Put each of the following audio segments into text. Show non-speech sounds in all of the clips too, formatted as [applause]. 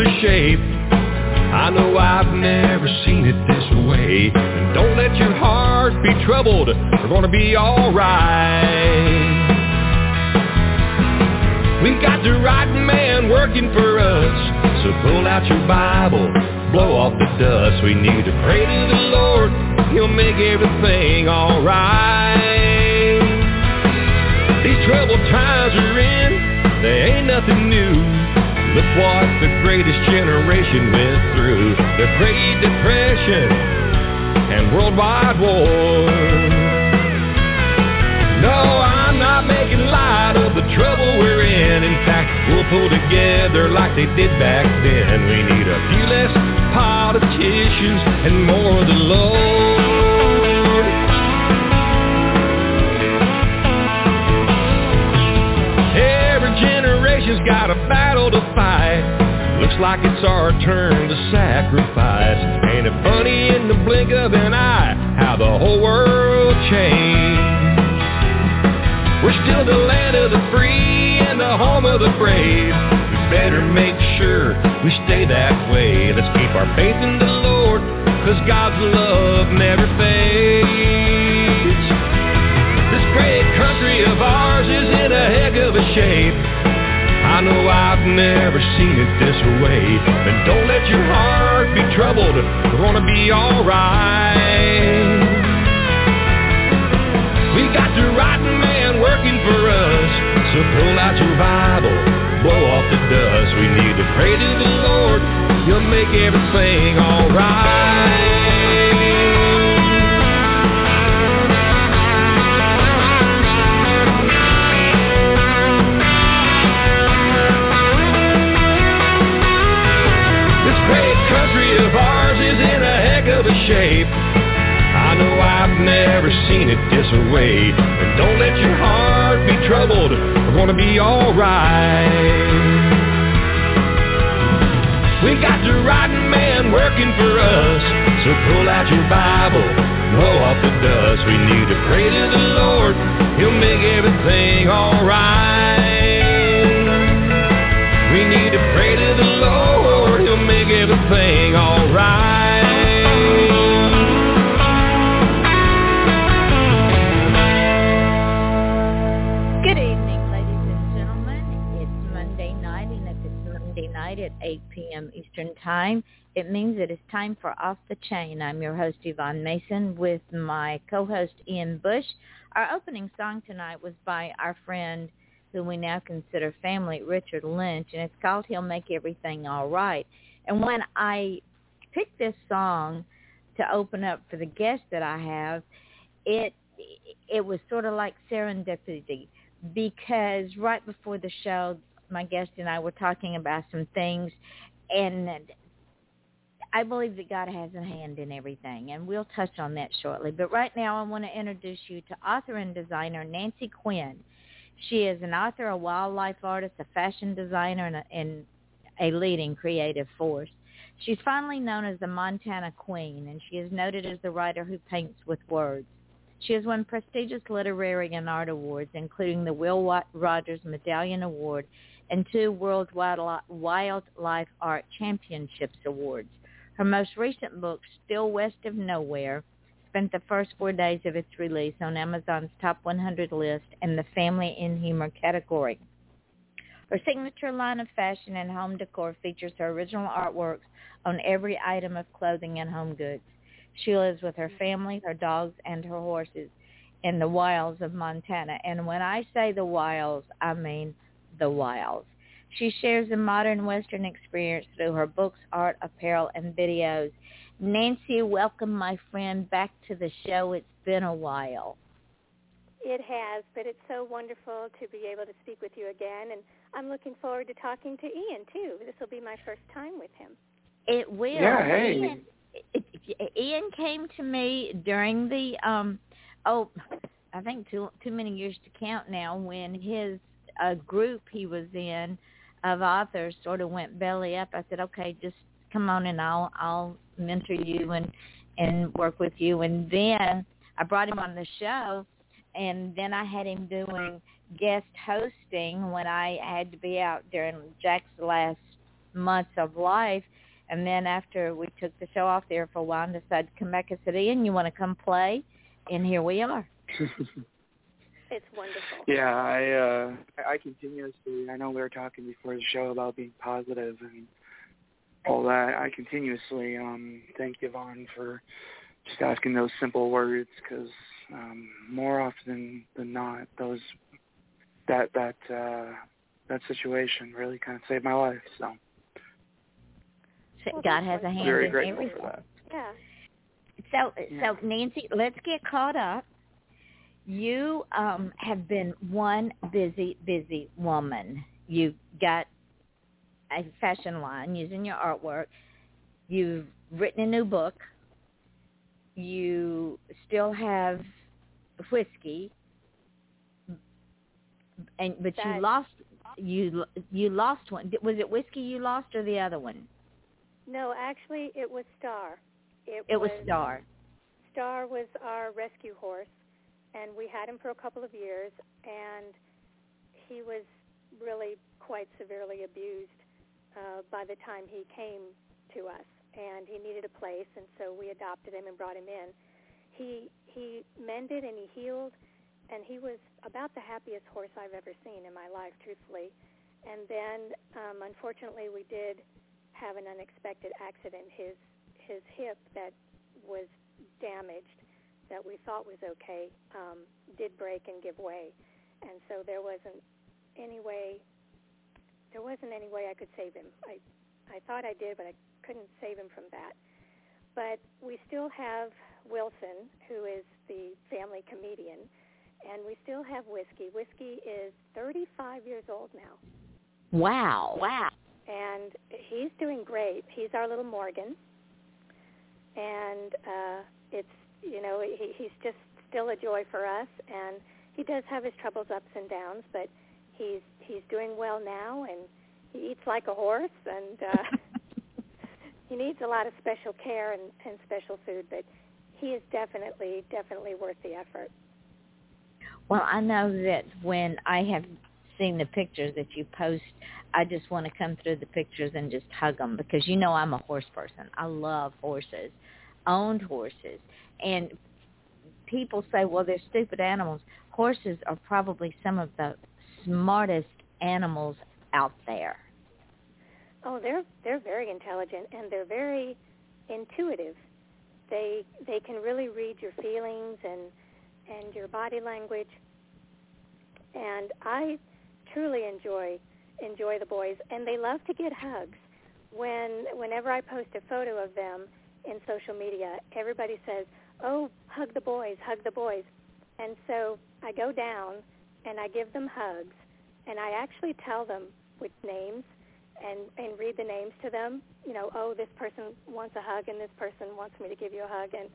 a shape. I know I've never seen it this way. And don't let your heart be troubled. We're gonna be alright. We got the right man working for us. So pull out your Bible, blow off the dust. We need to pray to the Lord. He'll make everything alright. These troubled times we're in, they ain't nothing new. Look what the greatest generation went through. The Great Depression and worldwide war. No, I'm not making light of the trouble we're in. In fact, we'll pull together like they did back then. We need a few less politicians and more of the Lord. Generation's got a battle to fight. Looks like it's our turn to sacrifice. Ain't it funny in the blink of an eye how the whole world changed? We're still the land of the free and the home of the brave. We better make sure we stay that way. Let's keep our faith in the Lord, cause God's love never fades. This great country of ours is in a heck of a shape. Know I've never seen it this way. But don't let your heart be troubled. We're gonna be alright. We got the right man working for us. So pull out your Bible, blow off the dust. We need to pray to the Lord. He'll make everything alright. Shape. I know I've never seen it this way. But don't let your heart be troubled. We're gonna be alright. We got the right man working for us. So pull out your Bible, blow off the dust. We need to pray to the Lord. He'll make everything alright. We need to pray to the Lord. Time, it means it is time for Off the Chain. I'm your host, Yvonne Mason, with my co-host, Ian Bush. Our opening song tonight was by our friend, who we now consider family, Richard Lynch, and it's called He'll Make Everything All Right. And when I picked this song to open up for the guest that I have, it it was sort of like serendipity because right before the show, my guest and I were talking about some things, and I believe that God has a hand in everything, and we'll touch on that shortly. But right now, I want to introduce you to author and designer Nancy Quinn. She is an author, a wildlife artist, a fashion designer, and a, and a leading creative force. She's finally known as the Montana Queen, and she is noted as the writer who paints with words. She has won prestigious literary and art awards, including the Will Rogers Medallion Award and two World Wildlife Art Championships Awards. Her most recent book, Still West of Nowhere, spent the first four days of its release on Amazon's Top 100 list in the Family and Humor category. Her signature line of fashion and home decor features her original artworks on every item of clothing and home goods. She lives with her family, her dogs, and her horses in the wilds of Montana. And when I say the wilds, I mean the wilds. She shares the modern Western experience through her books, art, apparel, and videos. Nancy, welcome, my friend, back to the show. It's been a while. It has, but it's so wonderful to be able to speak with you again, and I'm looking forward to talking to Ian too. This will be my first time with him. It will. Yeah, hey. Ian, Ian came to me during the um oh I think too too many years to count now when his uh, group he was in of authors sort of went belly up. I said, okay, just come on and I'll I'll mentor you and and work with you. And then I brought him on the show, and then I had him doing guest hosting when I had to be out during Jack's last months of life. And then after we took the show off there for a while and decided to come back, I said, Ian, you want to come play? And here we are. [laughs] it's wonderful. Yeah, I uh I continuously I know we were talking before the show about being positive and all that. I continuously um thank Yvonne for just asking those simple words because um more often than not those that that uh that situation really kind of saved my life so God has a hand very in grateful everything. for that Yeah. So, Yeah. so Nancy, let's get caught up. You um, have been one busy, busy woman. You've got a fashion line using your artwork. You've written a new book. You still have whiskey, and but you lost you you lost one. Was it whiskey you lost or the other one? No, actually, it was Star. It, It was Star. Star was our rescue horse, and we had him for a couple of years, and he was really quite severely abused uh, by the time he came to us, and he needed a place, and so we adopted him and brought him in. He he mended and he healed, and he was about the happiest horse I've ever seen in my life, truthfully. And then, um, unfortunately, we did have an unexpected accident. His his hip that was damaged that we thought was okay um, did break and give way, and so there wasn't any way there wasn't any way I could save him. I I thought I did, but I couldn't save him from that. But we still have Wilson, who is the family comedian, and we still have Whiskey. Whiskey is 35 years old now Wow. Wow. and he's doing great. He's our little Morgan, and uh, it's you know he, he's just still a joy for us, and he does have his troubles, ups and downs, but he's he's doing well now, and he eats like a horse, and uh, [laughs] he needs a lot of special care and, and special food, but he is definitely definitely worth the effort. Well, I know that when I have seen the pictures that you post, I just want to come through the pictures and just hug them because you know I'm a horse person. I love horses, owned horses, and people say, well, they're stupid animals. Horses are probably some of the smartest animals out there. Oh, they're they're very intelligent and they're very intuitive. They they can really read your feelings and and your body language. And I truly enjoy enjoy the boys and they love to get hugs. When whenever I post a photo of them in social media, everybody says, "Oh, hug the boys, hug the boys." And so I go down and I give them hugs and I actually tell them with names and and read the names to them. You know, oh, this person wants a hug, and this person wants me to give you a hug. And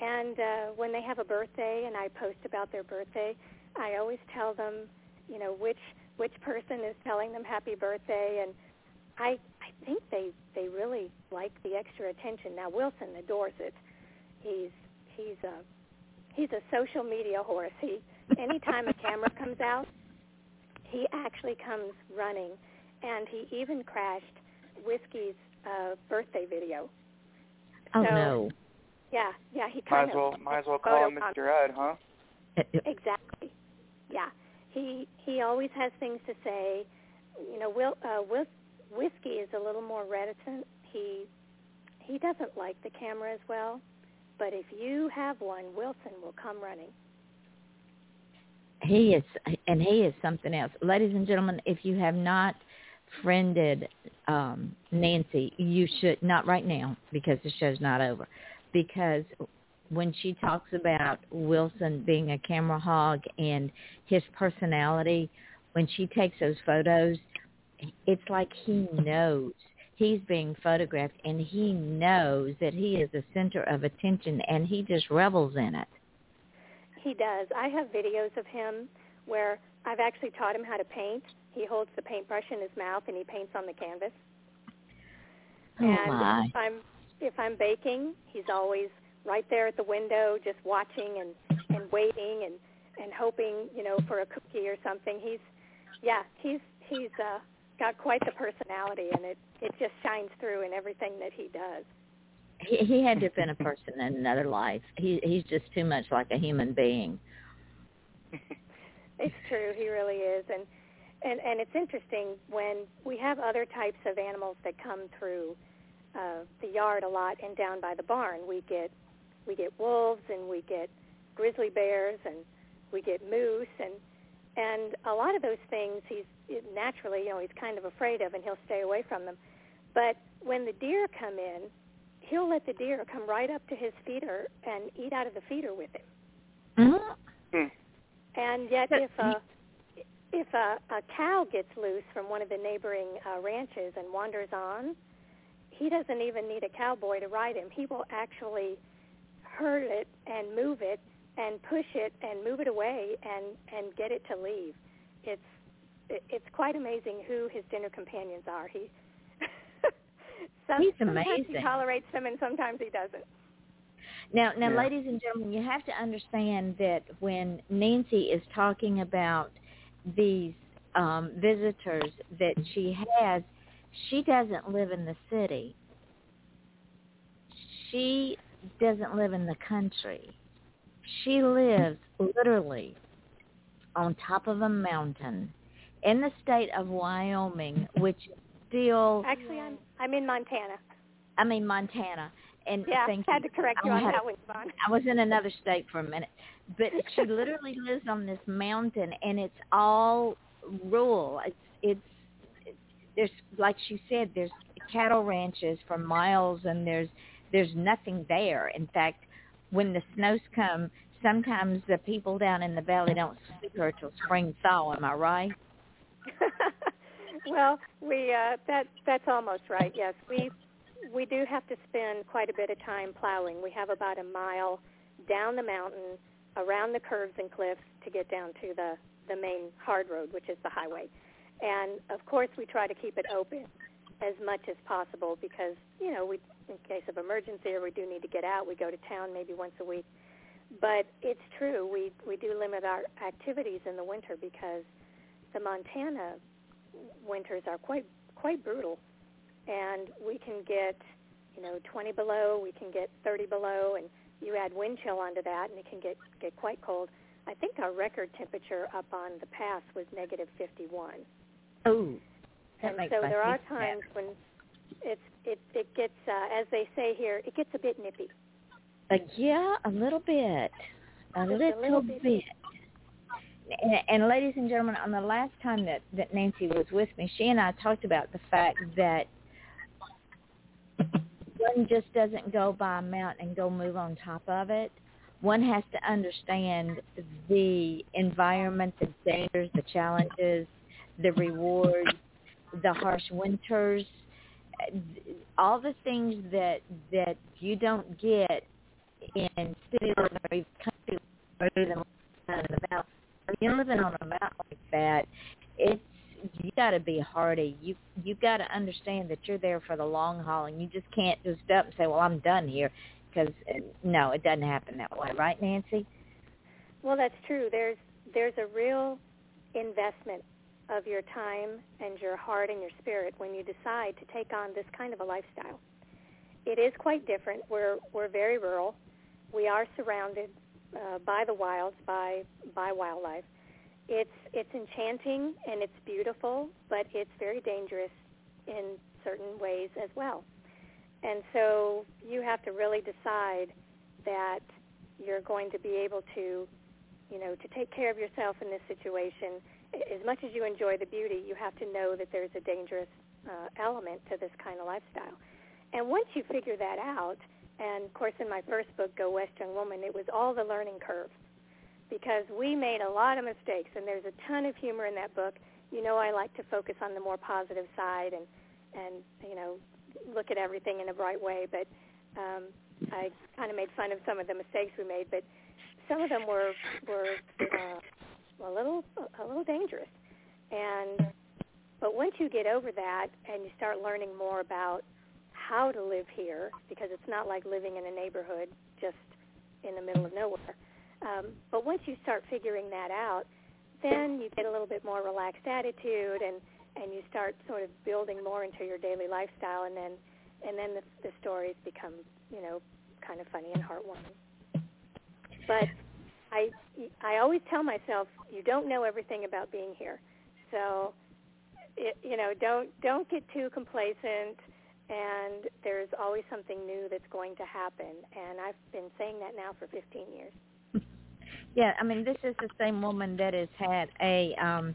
and uh, when they have a birthday, and I post about their birthday, I always tell them, you know, which which person is telling them happy birthday, and I I think they they really like the extra attention. Now Wilson adores it. He's he's a he's a social media horse. He anytime a camera [laughs] comes out, he actually comes running and he even crashed Whiskey's uh, birthday video. Oh So, no. Yeah, yeah, he might kind as well might as well call him Mr. Ed huh Exactly. Yeah, he he always has things to say. You know, Will uh, Whis- Whiskey is a little more reticent. He he doesn't like the camera as well, but if you have one, Wilson will come running. He is, and he is something else. Ladies and gentlemen, if you have not friended um, Nancy, you should not right now because the show's not over. Because when she talks about Wilson being a camera hog and his personality, when she takes those photos, it's like he knows he's being photographed and he knows that he is the center of attention and he just revels in it. He does. I have videos of him where I've actually taught him how to paint. He holds the paintbrush in his mouth and he paints on the canvas. Oh and my. if I'm if I'm baking, he's always right there at the window just watching and and waiting and and hoping, you know, for a cookie or something. He's yeah, he's he's uh got quite the personality, and it it just shines through in everything that he does. He he had to have been a person in another life. He he's just too much like a human being. it's true, he really is, and and and it's interesting when we have other types of animals that come through uh, the yard a lot and down by the barn. We get we get wolves and we get grizzly bears and we get moose and and a lot of those things he's naturally you know he's kind of afraid of and he'll stay away from them. But when the deer come in he'll let the deer come right up to his feeder and eat out of the feeder with him. Mm-hmm. and yet if a if a, a cow gets loose from one of the neighboring uh, ranches and wanders on he doesn't even need a cowboy to ride him. He will actually herd it and move it and push it and move it away and and get it to leave. It's it's quite amazing who his dinner companions are. He [laughs] Some, He's amazing. Sometimes he tolerates them and sometimes he doesn't. Now, now, yeah. ladies and gentlemen, you have to understand that when Nancy is talking about these um, visitors that she has, she doesn't live in the city. She doesn't live in the country. She lives literally on top of a mountain in the state of Wyoming, which still actually I'm I'm in Montana. I mean Montana. And yeah, thank had to correct you I on that one, Yvonne. I was in another state for a minute, but she literally lives on this mountain, and it's all rural. It's it's there's like she said, there's cattle ranches for miles, and there's there's nothing there. In fact, when the snows come, sometimes the people down in the valley don't see her till spring thaw. Am I right? [laughs] well, we uh, that that's almost right. Yes, we we do have to spend quite a bit of time plowing. We have about a mile down the mountain, around the curves and cliffs to get down to the the main hard road, which is the highway. And of course, we try to keep it open as much as possible because you know we in case of emergency or we do need to get out, we go to town maybe once a week. But it's true, we we do limit our activities in the winter because the Montana winters are quite quite brutal, and we can get you know 20 below, we can get 30 below, and you add wind chill onto that, and it can get get quite cold. I think our record temperature up on the pass was negative 51. Oh, that and so there are times when it's it it gets uh, as they say here it gets a bit nippy. Uh, yeah, a little bit, a little, a little bit. bit. And, and ladies and gentlemen, on the last time that that Nancy was with me, she and I talked about the fact that one just doesn't go by a mountain and go move on top of it. One has to understand the environment, the dangers, the challenges, the rewards, the harsh winters, all the things that that you don't get in city or country rather than in the mountain. When you're living on a mountain like that, it's you got to be hardy. You you got to understand that you're there for the long haul, and you just can't just up and say, "Well, I'm done here," because uh, no, it doesn't happen that way, right, Nancy? Well, that's true. There's there's a real investment of your time and your heart and your spirit when you decide to take on this kind of a lifestyle. It is quite different. We're we're very rural. We are surrounded uh, by the wilds, by by wildlife. It's it's enchanting and it's beautiful, but it's very dangerous in certain ways as well. And so you have to really decide that you're going to be able to, you know, to take care of yourself in this situation as much as you enjoy the beauty, you have to know that there's a dangerous uh, element to this kind of lifestyle. And once you figure that out, and of course in my first book, Go West Young Woman, it was all the learning curve because we made a lot of mistakes, and there's a ton of humor in that book. You know, I like to focus on the more positive side and and you know look at everything in a bright way, but um, I kind of made fun of some of the mistakes we made, but some of them were were uh, a little a little dangerous. And but once you get over that and you start learning more about how to live here, because it's not like living in a neighborhood just in the middle of nowhere. Um, but once you start figuring that out, then you get a little bit more relaxed attitude and and you start sort of building more into your daily lifestyle, and then and then the, the stories become you know kind of funny and heartwarming. But I I always tell myself you don't know everything about being here, so it, you know don't don't get too complacent. And there's always something new that's going to happen, and I've been saying that now for 15 years. [laughs] Yeah, I mean, this is the same woman that has had a um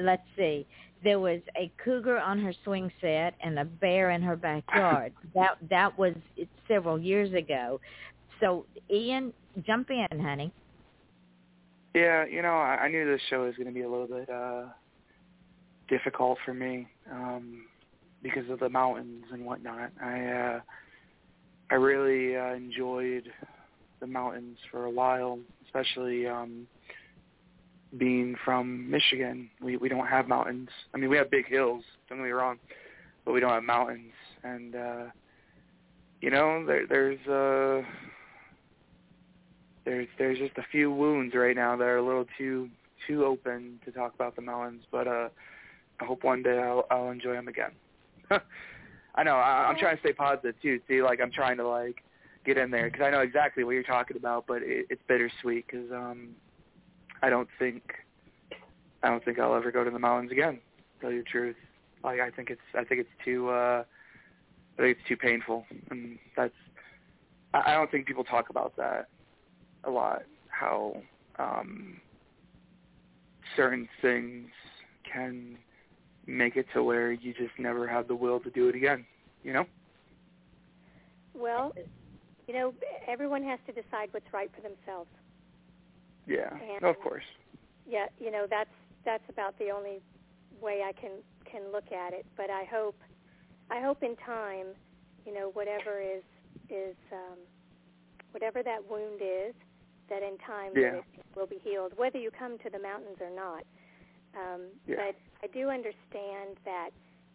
let's see, there was a cougar on her swing set and a bear in her backyard. [laughs] that that was several years ago. So Ian, jump in, honey. Yeah, you know, I, I knew this show was going to be a little bit uh difficult for me um because of the mountains and whatnot. I uh I really uh, enjoyed the mountains for a while, especially um being from Michigan, we we don't have mountains. I mean, we have big hills. Don't get me wrong, but we don't have mountains. And uh, you know, there, there's uh, there's there's just a few wounds right now that are a little too too open to talk about the mountains. But uh, I hope one day I'll I'll enjoy them again. [laughs] I know I, I'm trying to stay positive too. See, like I'm trying to like get in there because I know exactly what you're talking about, but it, it's bittersweet because um I don't think I don't think I'll ever go to the mountains again. To tell you the truth, like I think it's I think it's too uh, I think it's too painful, and that's I, I don't think people talk about that a lot. How um, certain things can make it to where you just never have the will to do it again. You know. Well, you know, everyone has to decide what's right for themselves. Yeah, and, of course. Yeah, you know that's that's about the only way I can can look at it. But I hope I hope in time, you know, whatever is is um, whatever that wound is, that in time yeah. will be healed, whether you come to the mountains or not. Um, yeah. But I do understand that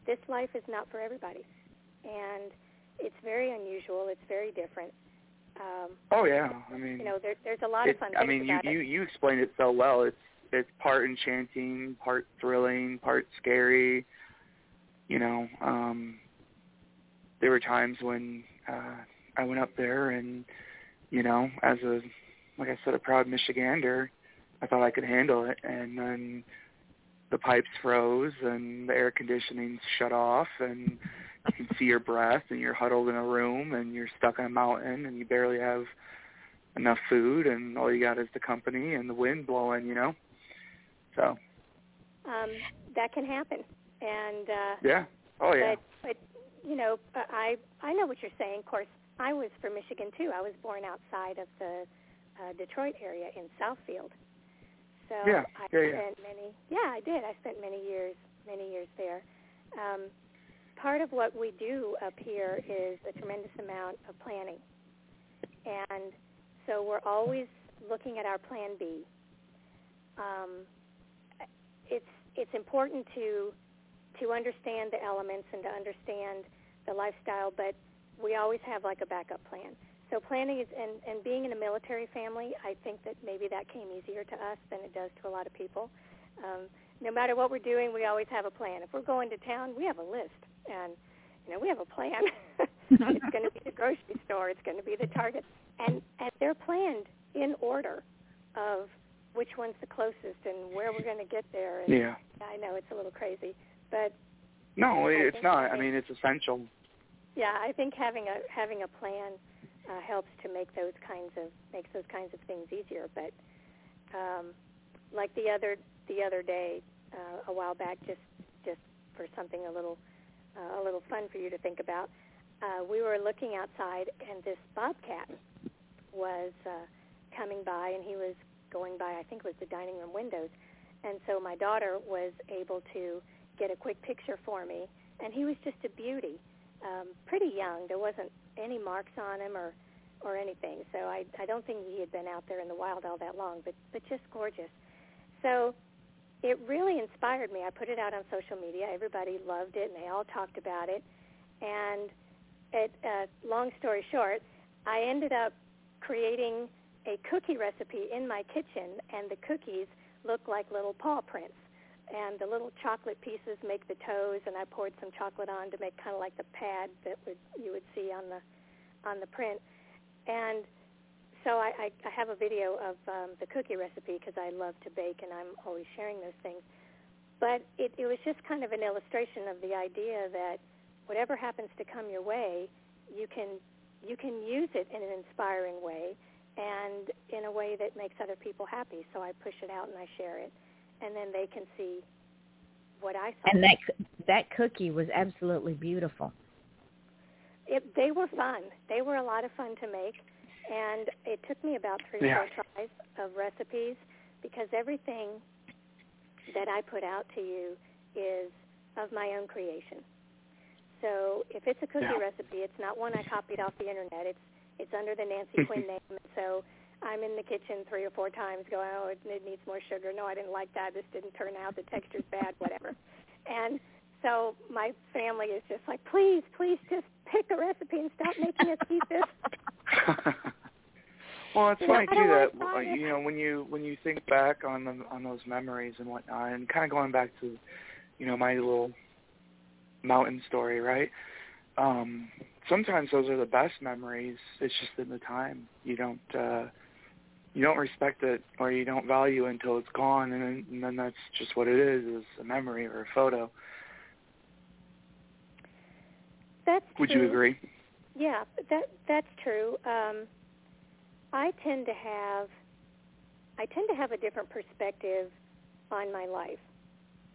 this life is not for everybody, and it's very unusual. It's very different. Um, oh yeah, I mean, you know, there, there's a lot of fun. To I mean, you you you explained it so well. It's it's part enchanting, part thrilling, part scary. You know, um, there were times when uh, I went up there, and you know, as a like I said, a proud Michigander, I thought I could handle it, and then the pipes froze and the air conditioning shut off, and you can see your breath and you're huddled in a room and you're stuck on a mountain and you barely have enough food and all you got is the company and the wind blowing, you know. So um that can happen. And uh Yeah. Oh yeah. But but you know, I I know what you're saying. Of course, I was from Michigan too. I was born outside of the uh Detroit area in Southfield. So yeah. I yeah, spent yeah. many Yeah, I did. I spent many years many years there. Um part of what we do up here is a tremendous amount of planning. And so we're always looking at our plan B. Um, it's it's important to to understand the elements and to understand the lifestyle, but we always have like a backup plan. So planning is and, and being in a military family, I think that maybe that came easier to us than it does to a lot of people. Um, no matter what we're doing, we always have a plan. If we're going to town, we have a list and you know we have a plan. [laughs] it's going to be the grocery store. It's going to be the Target, and and they're planned in order of which one's the closest and where we're going to get there. And yeah. I know it's a little crazy, but no, I it's not. I mean, it's essential. yeah, I think having a having a plan uh, helps to make those kinds of makes those kinds of things easier. But um, like the other the other day, uh, a while back, just just for something a little uh, a little fun for you to think about, uh, we were looking outside, and this bobcat was uh, coming by, and he was going by. I think it was the dining room windows, and so my daughter was able to get a quick picture for me, and he was just a beauty um, pretty young. There wasn't any marks on him or or anything. So I I don't think he had been out there in the wild all that long, but but just gorgeous. So it really inspired me. I put it out on social media. Everybody loved it, and they all talked about it. And it, uh, long story short, I ended up creating a cookie recipe in my kitchen, and the cookies look like little paw prints and the little chocolate pieces make the toes, and I poured some chocolate on to make kind of like the pad that would you would see on the on the print. And so I, I, I have a video of um, the cookie recipe because I love to bake and I'm always sharing those things. But it, it was just kind of an illustration of the idea that whatever happens to come your way, you can you can use it in an inspiring way and in a way that makes other people happy. So I push it out and I share it, and then they can see what I saw. And that that cookie was absolutely beautiful. It, they were fun. They were a lot of fun to make, and it took me about three yeah. or four tries of recipes because everything that I put out to you is of my own creation. So if it's a cookie yeah. recipe, it's not one I copied off the internet. It's it's under the Nancy [laughs] Quinn name. And so I'm in the kitchen three or four times going, oh, it, it needs more sugar. No, I didn't like that. This didn't turn out. The texture's bad, whatever. And so my family is just like, please, please just pick a recipe and stop making us eat this. [laughs] well, it's You funny know, too that wanna try it. you know when you when you think back on the on those memories and whatnot, and kind of going back to you know my little mountain story, right? Um, sometimes those are the best memories. It's just in the time you don't uh, you don't respect it or you don't value it until it's gone, and then, and then that's just what it is: is a memory or a photo. That's Would true. you agree? Yeah, that that's true. Um, I tend to have I tend to have a different perspective on my life,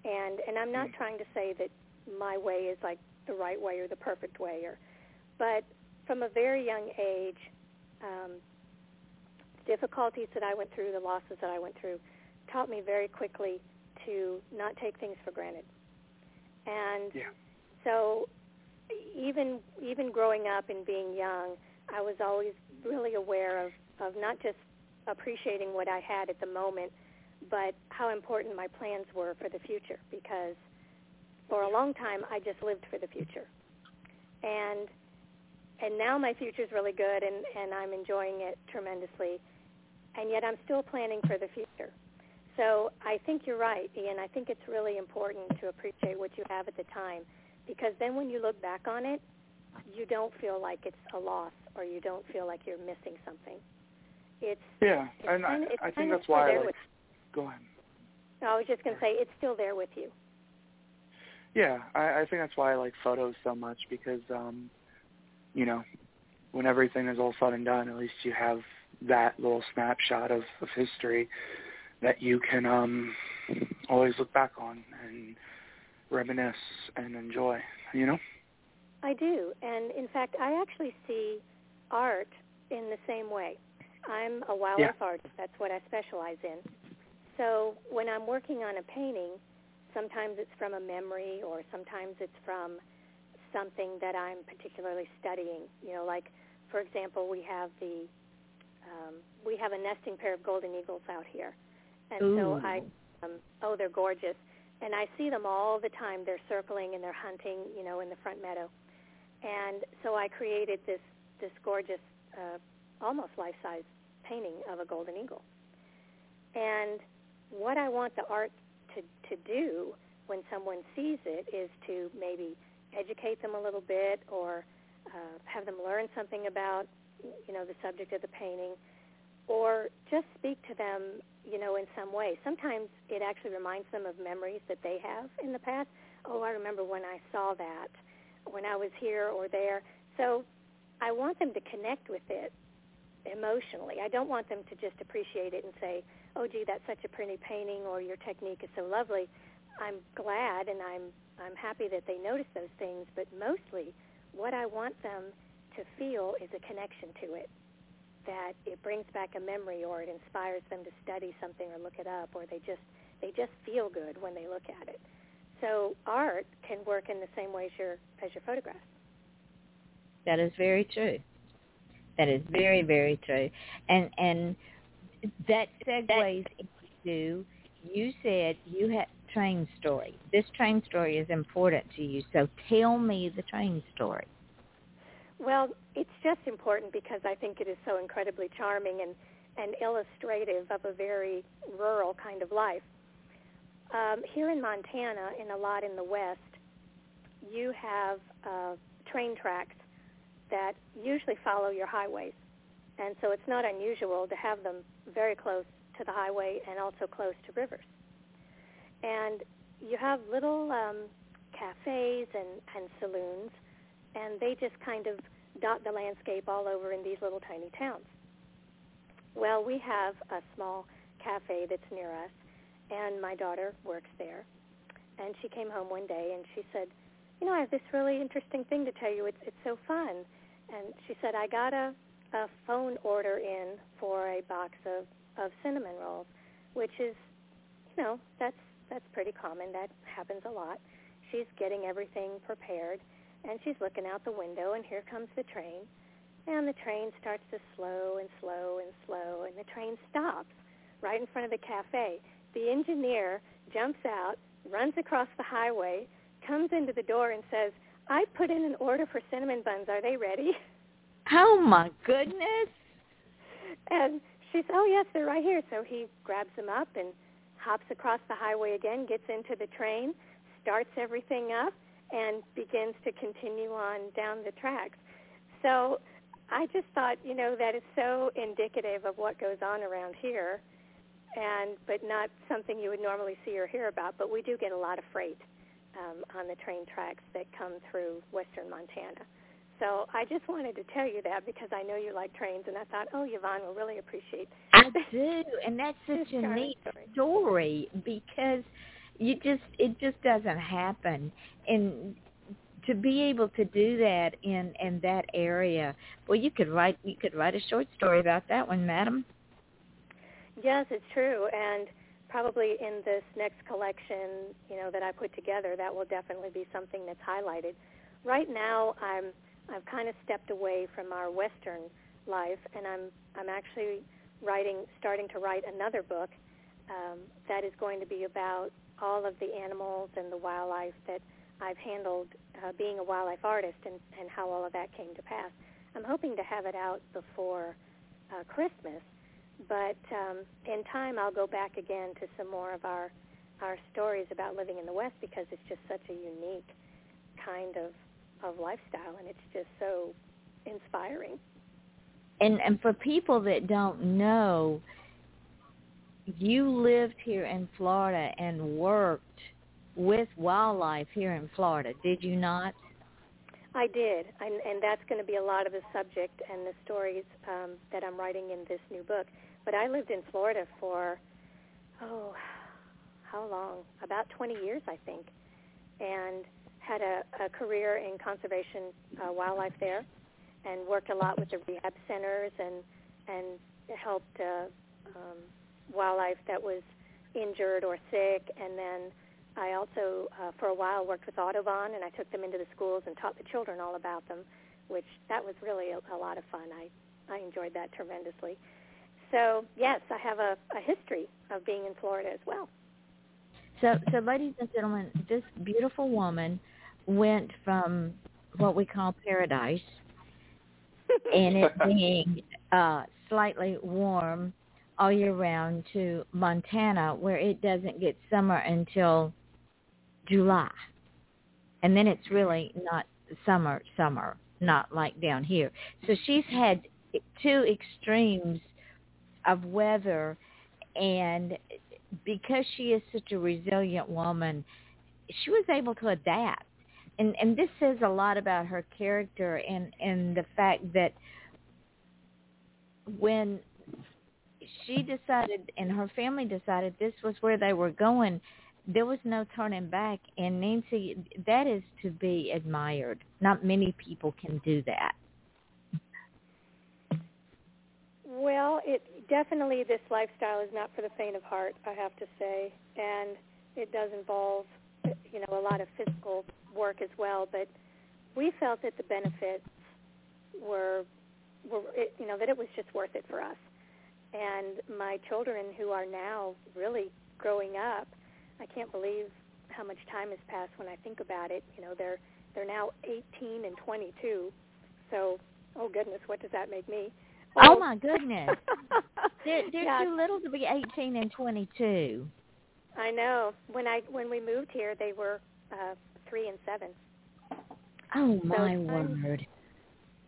and and I'm not Mm. trying to say that my way is like the right way or the perfect way, or but from a very young age, um, difficulties that I went through, the losses that I went through, taught me very quickly to not take things for granted, and Yeah. so even even growing up and being young, I was always really aware of of not just appreciating what I had at the moment, but how important my plans were for the future because for a long time I just lived for the future. And and now my future is really good and and I'm enjoying it tremendously. And yet I'm still planning for the future. So I think you're right, Ian. I think it's really important to appreciate what you have at the time because then when you look back on it, you don't feel like it's a loss or you don't feel like you're missing something. It's Yeah, it's and I, kind of, it's I think that's why I there like. with, Go ahead. I was just going to say it's still there with you. Yeah, I, I think that's why I like photos so much because, um, you know, when everything is all said and done, at least you have that little snapshot of, of history that you can um, always look back on and reminisce and enjoy. You know? I do, and in fact, I actually see art in the same way. I'm a wildlife artist. That's what I specialize in. So when I'm working on a painting, sometimes it's from a memory or sometimes it's from something that I'm particularly studying. You know, like for example, we have the um, we have a nesting pair of golden eagles out here, and so I um, oh they're gorgeous, and I see them all the time. They're circling and they're hunting, you know, in the front meadow, and so I created this this gorgeous, uh, almost life-size painting of a golden eagle. And what I want the art to to do when someone sees it is to maybe educate them a little bit or uh, have them learn something about you know the subject of the painting or just speak to them you know in some way. Sometimes it actually reminds them of memories that they have in the past. Oh i remember when i saw that when i was here or there. So i want them to connect with it emotionally. I don't want them to just appreciate it and say oh gee that's such a pretty painting or your technique is so lovely. I'm glad and i'm i'm happy that they notice those things but mostly what i want them to feel is a connection to it that it brings back a memory or it inspires them to study something or look it up or they just they just feel good when they look at it so art can work in the same way as your as your photographs That is very true. That is very, very true. And and that segues into you said you had train story. This train story is important to you. So tell me the train story. Well, it's just important because I think it is so incredibly charming and, and illustrative of a very rural kind of life. um, here in Montana, in a lot in the west, you have uh, train tracks that usually follow your highways. And so it's not unusual to have them very close to the highway and also close to rivers. And you have little um, cafes and, and saloons, and they just kind of dot the landscape all over in these little tiny towns. Well, we have a small cafe that's near us, and my daughter works there. And she came home one day and she said, "You know, I have this really interesting thing to tell you. It's it's so fun." And she said, "I got a a phone order in for a box of of cinnamon rolls, which is, you know, that's that's pretty common. That happens a lot. She's getting everything prepared, and she's looking out the window, and here comes the train, and the train starts to slow and slow and slow, and the train stops right in front of the cafe. The engineer jumps out, runs across the highway, comes into the door, and says, "I put in an order for cinnamon buns. Are they ready?" [laughs] Oh my goodness! And she said, "Oh yes, they're right here." So he grabs them up and hops across the highway again, gets into the train, starts everything up, and begins to continue on down the tracks. So I just thought, you know, that is so indicative of what goes on around here, and but not something you would normally see or hear about. But we do get a lot of freight um, on the train tracks that come through western Montana. So I just wanted to tell you that because I know you like trains, and I thought, oh, Yvonne will really appreciate. I [laughs] do, and that's such a neat story. story because you just it just doesn't happen, and to be able to do that in in that area, well, you could write you could write a short story about that one, madam. Yes, it's true, and probably in this next collection, you know, that I put together, that will definitely be something that's highlighted. Right now, I'm I've kind of stepped away from our Western life, and I'm I'm actually writing, starting to write another book um, that is going to be about all of the animals and the wildlife that I've handled uh, being a wildlife artist, and and how all of that came to pass. I'm hoping to have it out before uh, Christmas, but um, in time I'll go back again to some more of our our stories about living in the West because it's just such a unique kind of of lifestyle, and it's just so inspiring. And and for people that don't know, you lived here in Florida and worked with wildlife here in Florida, did you not? I did, and, and that's going to be a lot of the subject and the stories um, that I'm writing in this new book. But I lived in Florida for, oh, how long? About 20 years, I think, and had a, a career in conservation uh, wildlife there, and worked a lot with the rehab centers and and helped uh, um, wildlife that was injured or sick, and then I also, uh, for a while, worked with Audubon, and I took them into the schools and taught the children all about them, which that was really a, a lot of fun. I I enjoyed that tremendously. So yes, I have a, a history of being in Florida as well. So, so ladies and gentlemen, this beautiful woman went from what we call paradise [laughs] and it being uh, slightly warm all year round to Montana where it doesn't get summer until July. And then it's really not summer, summer, not like down here. So she's had two extremes of weather and because she is such a resilient woman, she was able to adapt. And and this says a lot about her character and and the fact that when she decided and her family decided this was where they were going, there was no turning back. And Nancy, that is to be admired. Not many people can do that. Well, it definitely this lifestyle is not for the faint of heart, I have to say, and it does involve, you know, a lot of physical work as well. But we felt that the benefits were, were, it, you know, that it was just worth it for us. And my children, who are now really growing up, I can't believe how much time has passed when I think about it. You know, they're they're now 18 and 22. So, oh goodness, what does that make me? Oh Um, my goodness. [laughs] They're, they're yeah, too little to be 18 and 22. I know. When I when we moved here, they were uh, three and seven. Oh my so time, word!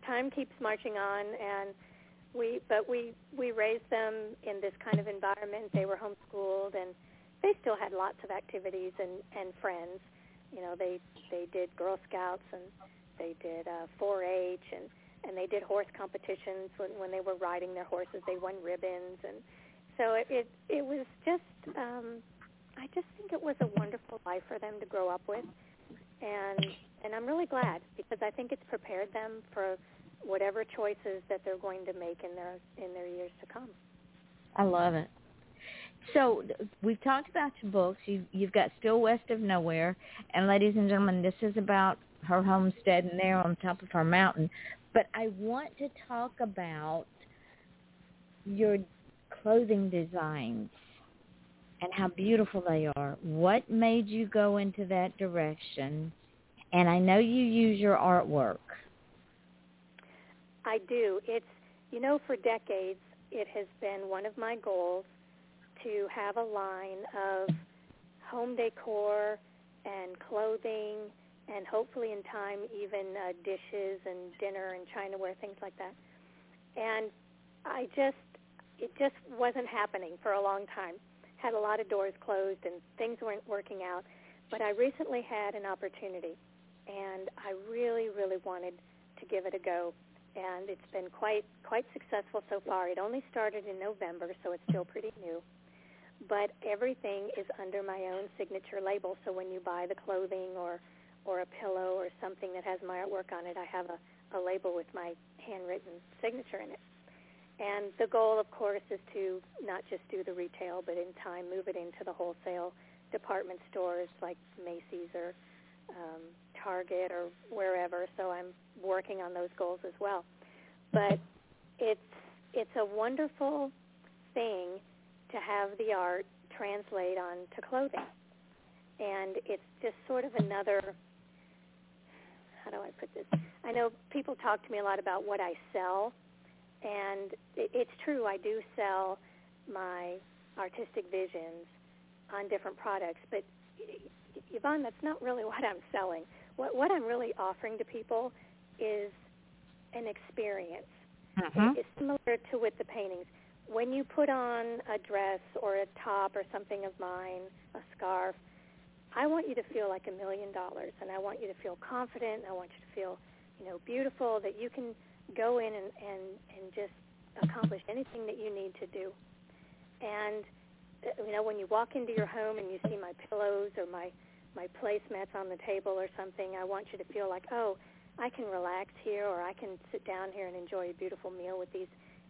Time keeps marching on, and we but we we raised them in this kind of environment. They were homeschooled, and they still had lots of activities and and friends. You know, they they did Girl Scouts and they did uh, 4-H and and they did horse competitions when when they were riding their horses. They won ribbons, and so it it, it was just. um I just think it was a wonderful life for them to grow up with, and and I'm really glad because I think it's prepared them for whatever choices that they're going to make in their in their years to come. I love it. So we've talked about your books. You've, you've got Still West of Nowhere, and ladies and gentlemen, this is about her homestead and there on top of her mountain. But I want to talk about your clothing designs and how beautiful they are. What made you go into that direction? And I know you use your artwork. I do. It's, you know, for decades, it has been one of my goals to have a line of home decor and clothing and hopefully in time even uh, dishes and dinner and chinaware, things like that. And I just, it just wasn't happening for a long time had a lot of doors closed and things weren't working out. But I recently had an opportunity, and I really, really wanted to give it a go. And it's been quite quite successful so far. It only started in November, so it's still pretty new. But everything is under my own signature label. So when you buy the clothing or or a pillow or something that has my artwork on it, I have a, a label with my handwritten signature in it. And the goal, of course, is to not just do the retail, but in time move it into the wholesale department stores like Macy's or um, Target or wherever. So I'm working on those goals as well. But it's it's a wonderful thing to have the art translate onto clothing, and it's just sort of another. How do I put this? I know people talk to me a lot about what I sell, and it's true, I do sell my artistic visions on different products, but Yvonne, that's not really [laughs] what I'm selling. What, what I'm really offering to people is an experience. Mm-hmm. It's similar to with the paintings. When you put on a dress or a top or something of mine, a scarf, I want you to feel like a million dollars, and I want you to feel confident. I want you to feel, you know, beautiful. That you can go in and, and, and just accomplish anything that you need to do. And uh, you know, when you walk into your home and you see my pillows or my my placemats on the table or something, I want you to feel like, oh, I can relax here, or I can sit down here and enjoy a beautiful meal with these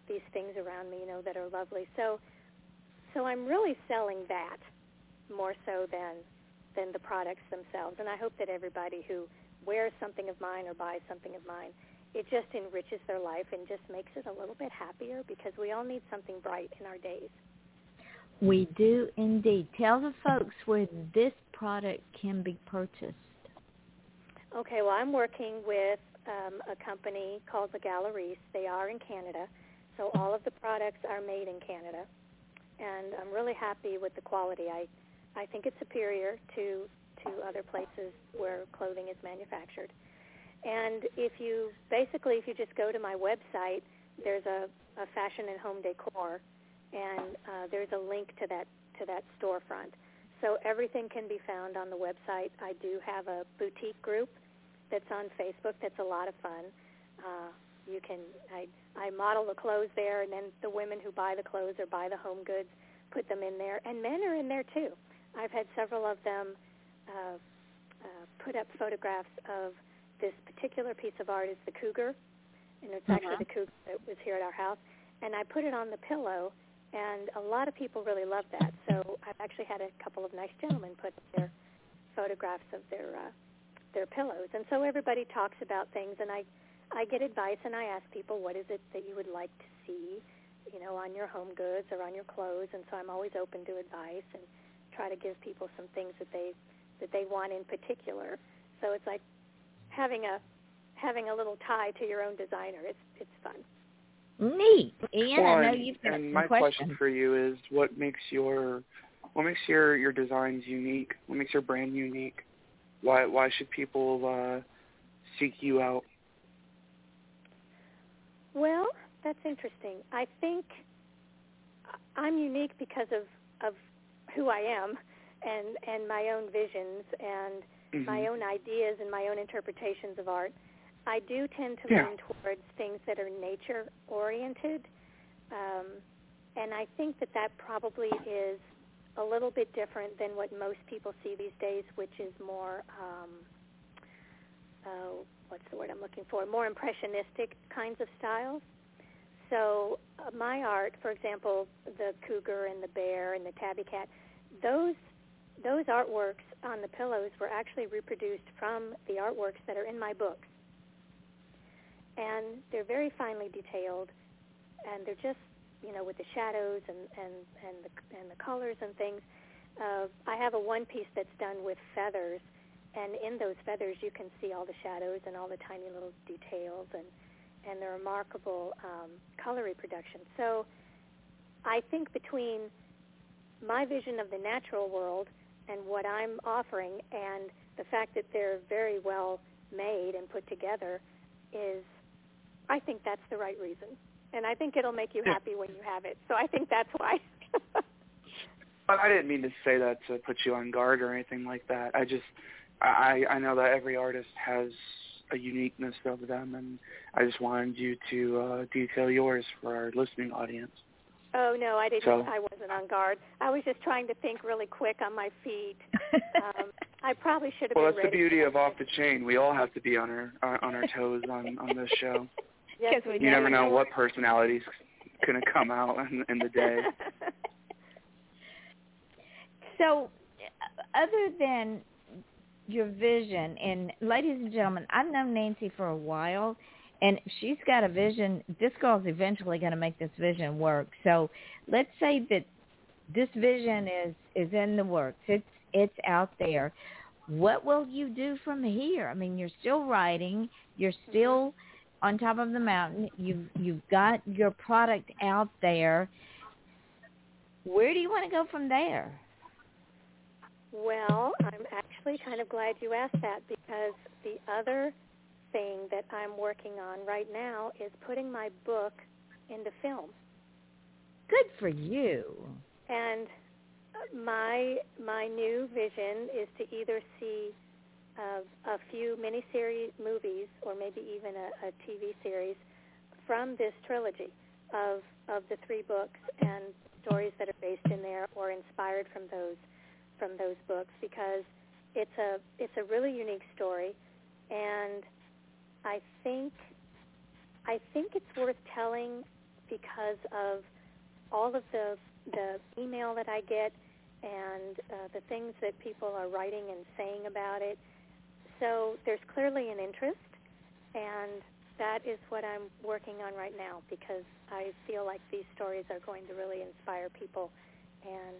these things around me, you know, that are lovely. So, so I'm really selling that more so than than the products themselves. And I hope that everybody who wears something of mine or buys something of mine it just enriches their life and just makes it a little bit happier because we all need something bright in our days. We do indeed. Tell the folks where this product can be purchased. Okay, well, I'm working with um, a company called the Galeries. They are in Canada, so all of the products are made in Canada, and I'm really happy with the quality. I I think it's superior to to other places where clothing is manufactured. And if you basically, if you just go to my website, there's a, a fashion and home decor, and uh, there's a link to that to that storefront. So everything can be found on the website. I do have a boutique group that's on Facebook. That's a lot of fun. Uh, you can I I model the clothes there, and then the women who buy the clothes or buy the home goods put them in there, and men are in there too. I've had several of them uh, uh, put up photographs of this particular piece of art is the cougar, and it's actually uh-huh. the cougar that was here at our house. And I put it on the pillow, and a lot of people really love that. So I've actually had a couple of nice gentlemen put their photographs of their uh, their pillows, and so everybody talks about things, and I I get advice, and I ask people what is it that you would like to see, you know, on your home goods or on your clothes, and so I'm always open to advice and try to give people some things that they that they want in particular. So it's like having a having a little tie to your own designer. It's it's fun. Neat. Ian, well, I know you've got and some my questions. question for you is, what makes your what makes your your designs unique? What makes your brand unique? Why why should people uh, seek you out? Well, that's interesting. I think I'm unique because of of who I am and and my own visions and mm-hmm. my own ideas and my own interpretations of art. I do tend to yeah. lean towards things that are nature oriented, um, and I think that that probably is a little bit different than what most people see these days, which is more um, uh, what's the word I'm looking for? More impressionistic kinds of styles. So uh, my art, for example, the cougar and the bear and the tabby cat, those those artworks on the pillows were actually reproduced from the artworks that are in my books. And they're very finely detailed, and they're just, you know, with the shadows and and and the and the colors and things. Uh, I have a one piece that's done with feathers, and in those feathers you can see all the shadows and all the tiny little details and and the remarkable um, color reproduction. So I think between my vision of the natural world and what I'm offering and the fact that they're very well made and put together is I think that's the right reason. And I think it'll make you happy when you have it. So I think that's why. [laughs] I didn't mean to say that to put you on guard or anything like that. I just I I know that every artist has a uniqueness of them and I just wanted you to uh detail yours for our listening audience. Oh no, I didn't. So, I wasn't on guard. I was just trying to think really quick on my feet. [laughs] Um, I probably should have well, that's the beauty of off the chain. We all have to be on our uh, on our toes on on this show. [laughs] Yes, we You never know what personality's going to come out in, in the day. [laughs] So, other than your vision, and ladies and gentlemen, I've known Nancy for a while, and she's got a vision. This girl's eventually going to make this vision work. So, let's say that this vision is is in the works. It's it's out there. What will you do from here? I mean, you're still writing. You're mm-hmm. still on top of the mountain. You've you've got your product out there. Where do you want to go from there? Well, I'm actually kind of glad you asked that because the other thing that I'm working on right now is putting my book into film. Good for you. And my my new vision is to either see uh, a few miniseries movies or maybe even a, a TV series from this trilogy of of the three books and stories that are based in there or inspired from those from those books because it's a it's a really unique story and I think I think it's worth telling because of all of the the email that I get and uh, the things that people are writing and saying about it. So there's clearly an interest, and that is what I'm working on right now because I feel like these stories are going to really inspire people, and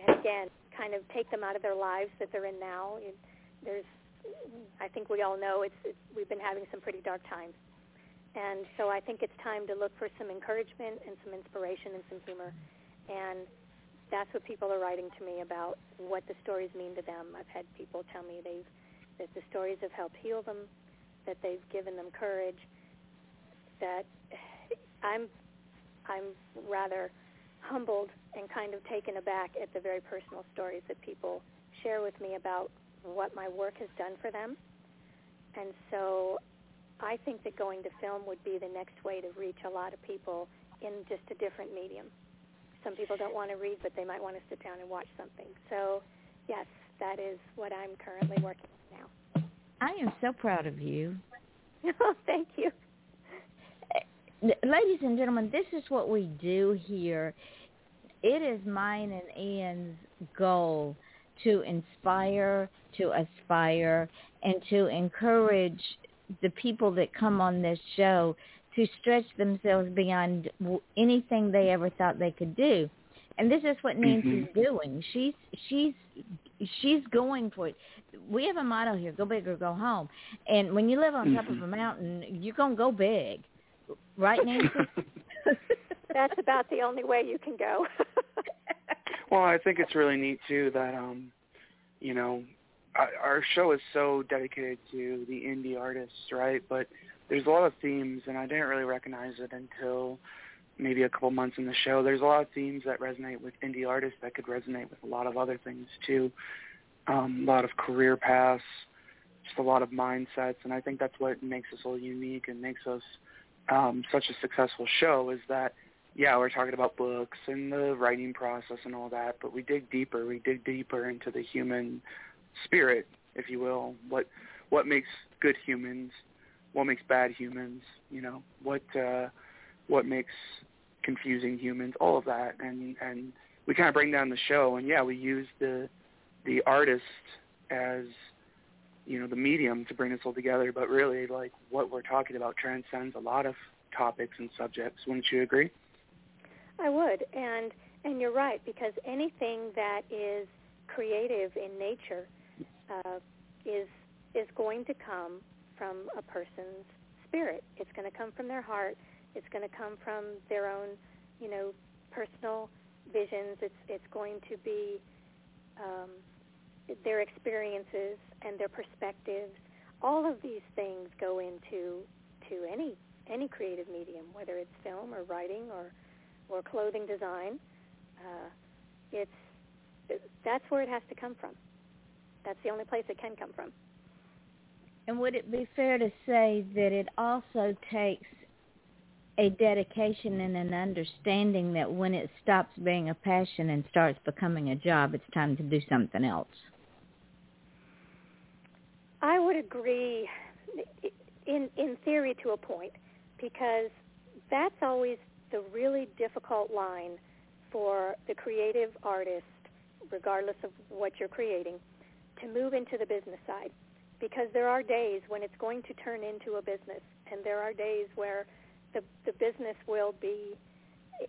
and again, kind of take them out of their lives that they're in now. It, there's, I think we all know it's, it's we've been having some pretty dark times, and so I think it's time to look for some encouragement and some inspiration and some humor, and that's what people are writing to me about what the stories mean to them. I've had people tell me they've that the stories have helped heal them, that they've given them courage. That I'm I'm rather humbled and kind of taken aback at the very personal stories that people share with me about what my work has done for them. And so I think that going to film would be the next way to reach a lot of people in just a different medium. Some people don't want to read, but they might want to sit down and watch something. So, yes, that is what I'm currently working. I am so proud of you. [laughs] Thank you. Ladies and gentlemen, this is what we do here. It is mine and Ian's goal to inspire, to aspire, and to encourage the people that come on this show to stretch themselves beyond anything they ever thought they could do. And this is what Nancy's mm-hmm. doing. She's she's she's going for it. We have a motto here: "Go big or go home." And when you live on mm-hmm. top of a mountain, you're gonna go big, right, Nancy? [laughs] That's about the only way you can go. [laughs] Well, I think it's really neat too that um, you know, our show is so dedicated to the indie artists, right? But there's a lot of themes, and I didn't really recognize it until maybe a couple months in the show. There's a lot of themes that resonate with indie artists that could resonate with a lot of other things too. Um, a lot of career paths, just a lot of mindsets, and I think that's what makes us all unique and makes us um, such a successful show. Is that yeah, we're talking about books and the writing process and all that, but we dig deeper. We dig deeper into the human spirit, if you will. What what makes good humans? What makes bad humans? You know, what uh, what makes confusing humans? All of that, and and we kind of bring down the show. And yeah, we use the the artist as you know the medium to bring us all together. But really, like what we're talking about transcends a lot of topics and subjects. Wouldn't you agree? I would, and and you're right because anything that is creative in nature uh, is is going to come from a person's spirit. It's going to come from their heart. It's going to come from their own, you know, personal visions. It's it's going to be um, their experiences and their perspectives. All of these things go into to any any creative medium, whether it's film or writing or or clothing design. Uh, it's that's where it has to come from. That's the only place it can come from. And would it be fair to say that it also takes a dedication and an understanding that when it stops being a passion and starts becoming a job, it's time to do something else? I would agree in in theory to a point because that's always the really difficult line for the creative artist regardless of what you're creating to move into the business side. Because there are days when it's going to turn into a business and there are days where the the business will be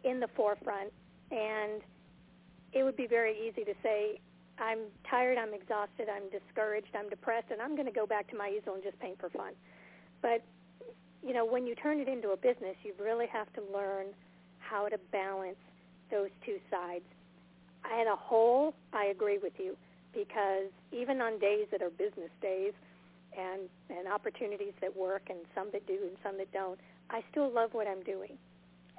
in the forefront. And it would be very easy to say I'm tired, I'm exhausted, I'm discouraged, I'm depressed and I'm going to go back to my easel and just paint for fun. But you know, when you turn it into a business, you really have to learn how to balance those two sides. At a whole, I agree with you because even on days that are business days and and opportunities that work and some that do and some that don't, I still love what I'm doing.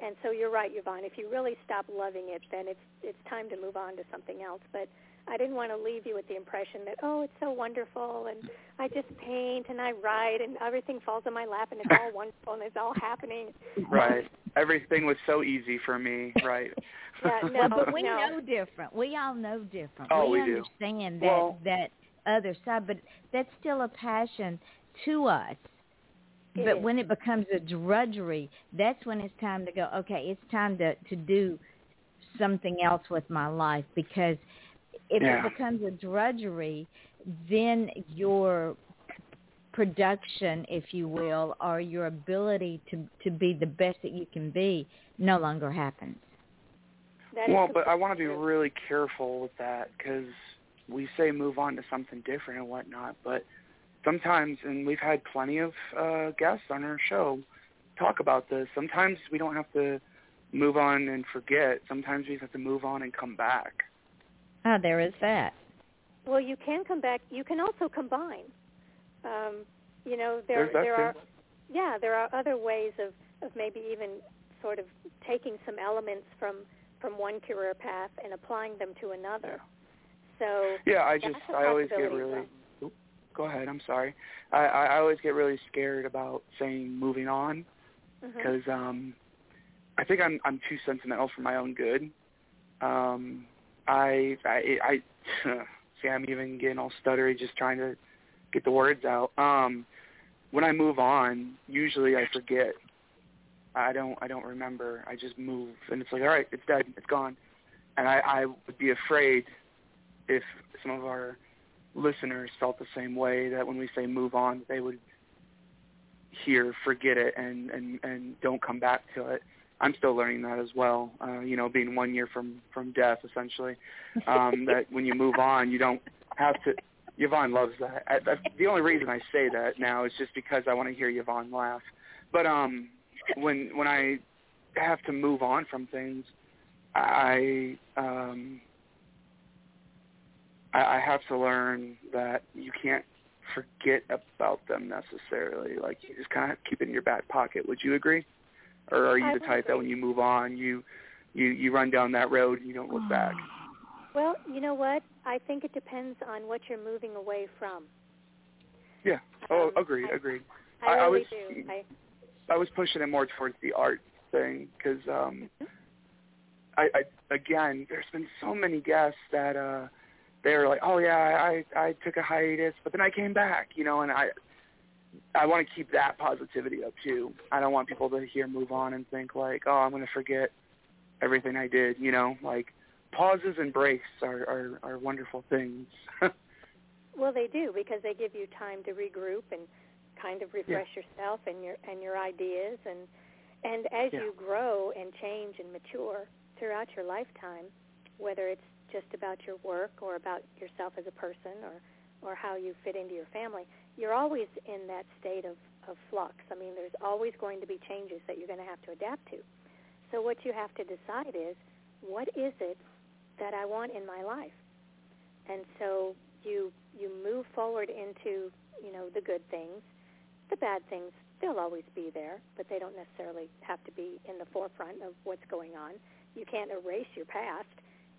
And so you're right, Yvonne. If you really stop loving it, then it's it's time to move on to something else. But I didn't want to leave you with the impression that oh, it's so wonderful and I just paint and I write and everything falls in my lap and it's all [laughs] wonderful and it's all happening. Right. Everything was so easy for me. Right. [laughs] yeah, no, [laughs] but we no. know different. We all know different. Oh, we, we understand do. that well, that other side, but that's still a passion to us. It but is. when it becomes a drudgery, that's when it's time to go. Okay, it's time to to do something else with my life because if Yeah. it becomes a drudgery, then your production, if you will, or your ability to to be the best that you can be, no longer happens. That is well, but I want to be really careful with that because we say move on to something different and whatnot, but sometimes, and we've had plenty of uh, guests on our show talk about this. Sometimes we don't have to move on and forget. Sometimes we have to move on and come back. Ah, there is that. Well, you can come back. You can also combine. Um, you know, there there too. are yeah, there are other ways of of maybe even sort of taking some elements from from one career path and applying them to another. So Yeah, I just I always get really. Oop, Go ahead. I'm sorry. I, I I always get really scared about saying moving on because um, I think I'm I'm too sentimental for my own good. Um, I I I [sighs] see I'm even getting all stuttery just trying to get the words out. Um, when I move on, usually I forget. I don't I don't remember. I just move and it's like all right, it's dead, it's gone. And I I would be afraid if some of our listeners felt the same way that when we say move on, they would hear forget it and and and don't come back to it. I'm still learning that as well. Uh, you know, being one year from from death, essentially. [laughs] Um, that when you move on, you don't have to. Yvonne loves that. I, that's the only reason I say that now is just because I want to hear Yvonne laugh. But um, when when I have to move on from things, I um, I, I have to learn that you can't forget about them necessarily. Like you just kind of keep it in your back pocket. Would you agree? Or are you the type that when you move on, you you you run down that road and you don't look back? [sighs] Well, you know what? I think it depends on what you're moving away from. Yeah. Oh, Um, agreed, I- agreed. I, I- I was- do. I, I was pushing it more towards the art thing because um, I, I again, there's been so many guests that uh, they're like, oh yeah, I I took a hiatus, but then I came back, you know, and I I want to keep that positivity up too. I don't want people to hear move on and think like, oh, I'm going to forget everything I did, you know, like pauses and breaks are are, are wonderful things. [laughs] well, they do because they give you time to regroup and kind of refresh yourself and your and your ideas and and as Yeah. you grow and change and mature throughout your lifetime, whether it's just about your work or about yourself as a person or or how you fit into your family, you're always in that state of of flux. I mean, there's always going to be changes that you're going to have to adapt to. So what you have to decide is, what is it that I want in my life? And so you you move forward into, you know, the good things. The bad things, they'll always be there, but they don't necessarily have to be in the forefront of what's going on. You can't erase your past.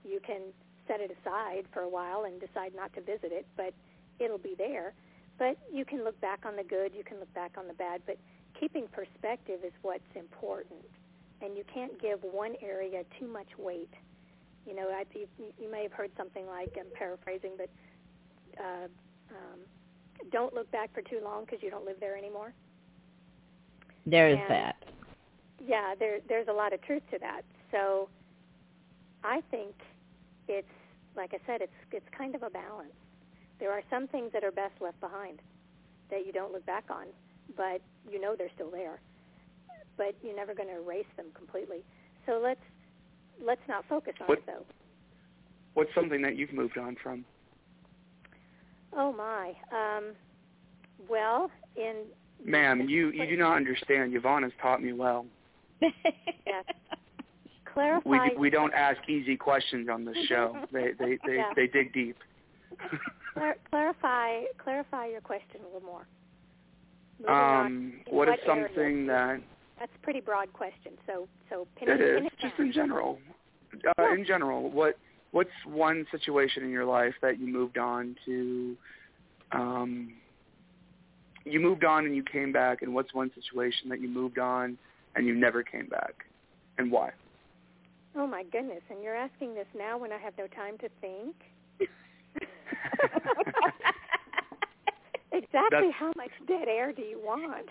You can set it aside for a while and decide not to visit it, but it'll be there. But you can look back on the good, you can look back on the bad, but keeping perspective is what's important. And you can't give one area too much weight. You know, I, you, you may have heard something like, I'm paraphrasing, but uh, um, don't look back for too long because you don't live there anymore. There is And- that. Yeah, there, there's a lot of truth to that. So I think it's, like I said, it's it's kind of a balance. There are some things that are best left behind that you don't look back on, but you know they're still there. But you're never going to erase them completely. So let's let's not focus on What- it though. What's something that you've moved on from? Oh my. Um, well, in Ma'am, you you do not understand. Yvonne has taught me well. Yes. clarify. We we don't ask easy questions on this show. [laughs] They they they, Yeah. they dig deep. [laughs] Clar- clarify clarify your question a little more. Moving um, In what is what area? something that That's a pretty broad question. So so pin it it, is it just in general? Uh, Yeah. In general, what what's one situation in your life that you moved on to? Um, you moved on and you came back, and what's one situation that you moved on and you never came back, and why? Oh my goodness! And you're asking this now when I have no time to think. [laughs] Exactly That's- how much dead air do you want?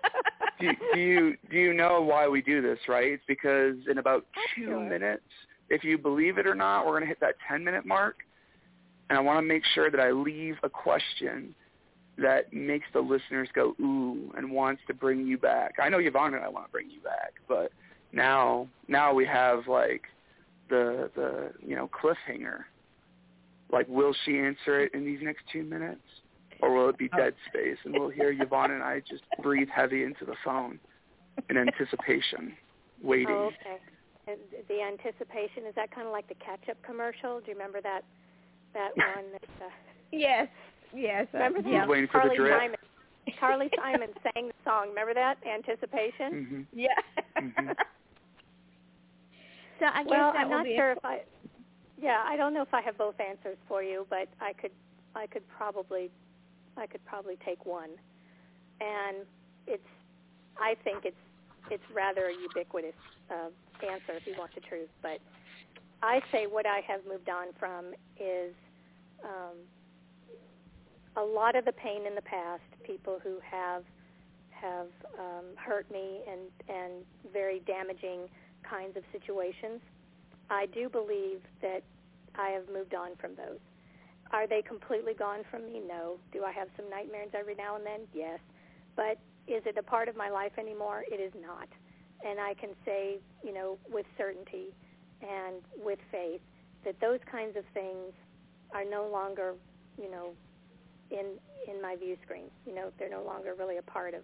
[laughs] do, do you do you know why we do this? Right? It's because in about two Sure. minutes, if you believe it or not, we're going to hit that ten minute mark, and I want to make sure that I leave a question that makes the listeners go ooh and wants to bring you back. I know Yvonne and I want to bring you back, but now now we have like the the you know cliffhanger. Like, will she answer it in these next two minutes? Or will it be dead space and we'll hear Yvonne and I just breathe heavy into the phone in anticipation, [laughs] waiting. oh, okay. The anticipation is that kind of like the ketchup commercial? Do you remember that that one? That, uh, yes, yes. uh, remember that? yeah. waiting for the Carly drip. Simon. Carly Simon sang the song. Remember that? Anticipation. hmm Yeah. Mhm. [laughs] so I guess well, I'm not be sure if I. Yeah, I don't know if I have both answers for you, but I could, I could probably, I could probably take one, and it's, I think it's, it's rather a ubiquitous uh, answer if you want the truth, but I say what I have moved on from is um, a lot of the pain in the past, people who have have um, hurt me and and very damaging kinds of situations. I do believe that I have moved on from those. Are they completely gone from me? No. Do I have some nightmares every now and then? Yes. But is it a part of my life anymore? It is not. And I can say, you know, with certainty and with faith that those kinds of things are no longer, you know, in in my view screen. You know, they're no longer really a part of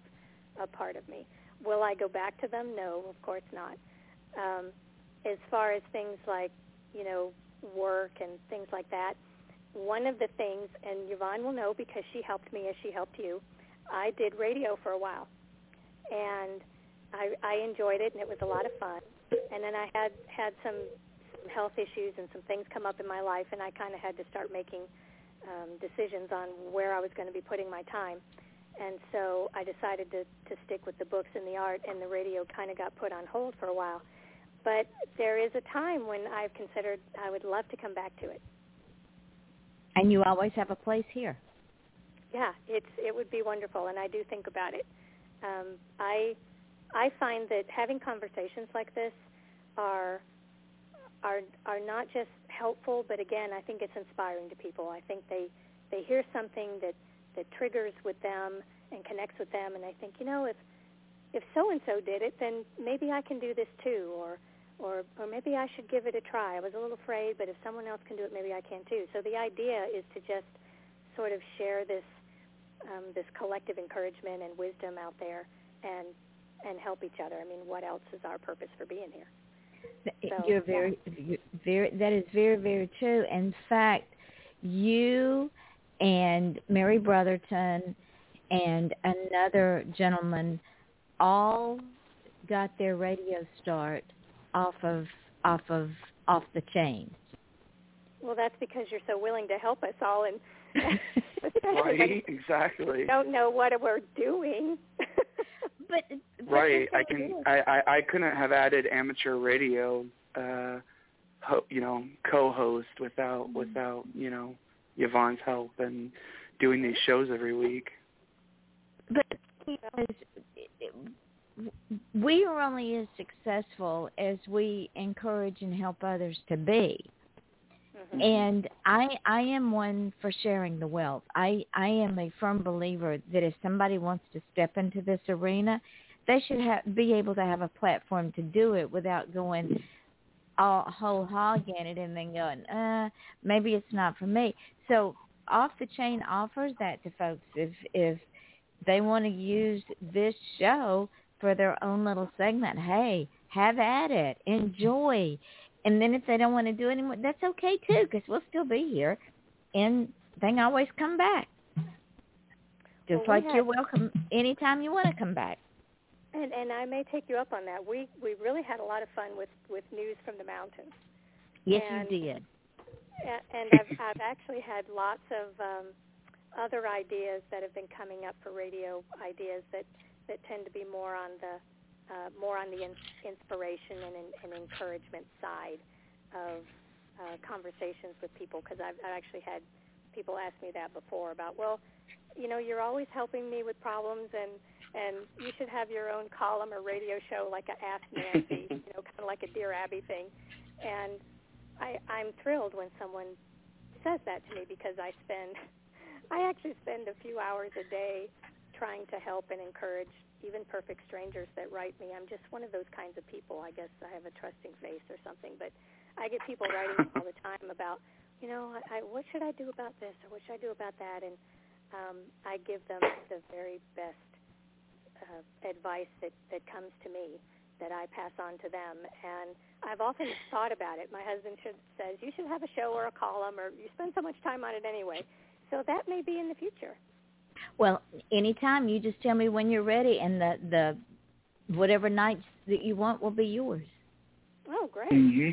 a part of me. Will I go back to them? No, of course not. Um, as far as things like, you know, work and things like that, one of the things, and Yvonne will know because she helped me as she helped you, I did radio for a while. And I, I enjoyed it, and it was a lot of fun. And then I had had some, some health issues and some things come up in my life, and I kind of had to start making um, decisions on where I was going to be putting my time. And so I decided to, to stick with the books and the art, and the radio kind of got put on hold for a while. But there is a time when I've considered I would love to come back to it. And you always have a place here. Yeah, it's it would be wonderful, and I do think about it. Um, I I find that having conversations like this are are are not just helpful, but again, I think it's inspiring to people. I think they they hear something that that triggers with them and connects with them, and they think, you know, if if so and so did it, then maybe I can do this too, or or or maybe I should give it a try. I was a little afraid, but if someone else can do it, maybe I can too. So the idea is to just sort of share this um, this collective encouragement and wisdom out there, and and help each other. I mean, what else is our purpose for being here? So, you're very, yeah. you're very. That is very, very true. In fact, you and Mary Brotherton and another gentleman all got their radio start off of off of off the chain. Well, that's because you're so willing to help us all, and [laughs] [laughs] right, exactly. Don't know what we're doing. [laughs] but, but right, I can. I, I I couldn't have added amateur radio, uh, ho, you know, co-host without mm-hmm. without you know Yvonne's help and doing these shows every week. But we are only as successful as we encourage and help others to be. Mm-hmm. And I I am one for sharing the wealth. I I am a firm believer that if somebody wants to step into this arena, they should be able to have a platform to do it without going all whole hog in it and then going, uh, maybe it's not for me. So off the chain offers that to folks if if they want to use this show for their own little segment. Hey, have at it. Enjoy. And then if they don't want to do it anymore, that's okay too, because we'll still be here, and they can always come back. Just well, like we you're welcome anytime you want to come back. And and I may take you up on that. We we really had a lot of fun with with news from the mountains. Yes, and, you did. And I've [laughs] I've actually had lots of um, other ideas that have been coming up for radio ideas that that tend to be more on the uh, more on the in- inspiration and, and encouragement side of uh, conversations with people. Because I've, I've actually had people ask me that before about well you know you're always helping me with problems and and you should have your own column or radio show like a Ask [laughs] Nancy you know kind of like a Dear Abby thing. And I I'm thrilled when someone says that to me because I spend [laughs] I actually spend a few hours a day trying to help and encourage even perfect strangers that write me. I'm just one of those kinds of people. I guess I have a trusting face or something. But I get people writing all the time about, you know, I, I, what should I do about this or what should I do about that? And um, I give them the very best uh, advice that, that comes to me that I pass on to them. And I've often [laughs] thought about it. My husband should, says, you should have a show or a column or you spend so much time on it anyway. So that may be in the future. Well, anytime you just tell me when you're ready, and the the whatever nights that you want will be yours. Oh, great. Mm-hmm.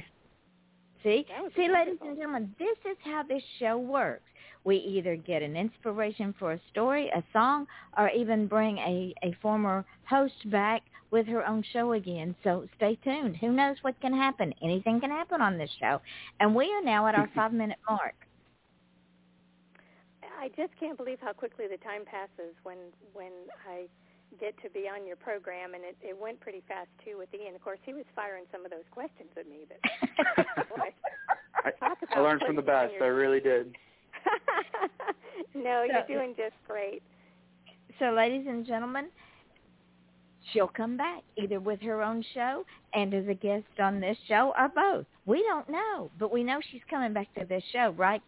See, see, wonderful. ladies and gentlemen, this is how this show works. We either get an inspiration for a story, a song, or even bring a, a former host back with her own show again. So stay tuned. Who knows what can happen? Anything can happen on this show. And we are now at our [laughs] five-minute mark. I just can't believe how quickly the time passes when when I get to be on your program, and it, it went pretty fast too with Ian. Of course, he was firing some of those questions at me. But boy, [laughs] [laughs] I, I learned from the best. Your... I really did. [laughs] no, you're doing just great. So, ladies and gentlemen, she'll come back either with her own show and as a guest on this show, or both. We don't know, but we know she's coming back to this show, right,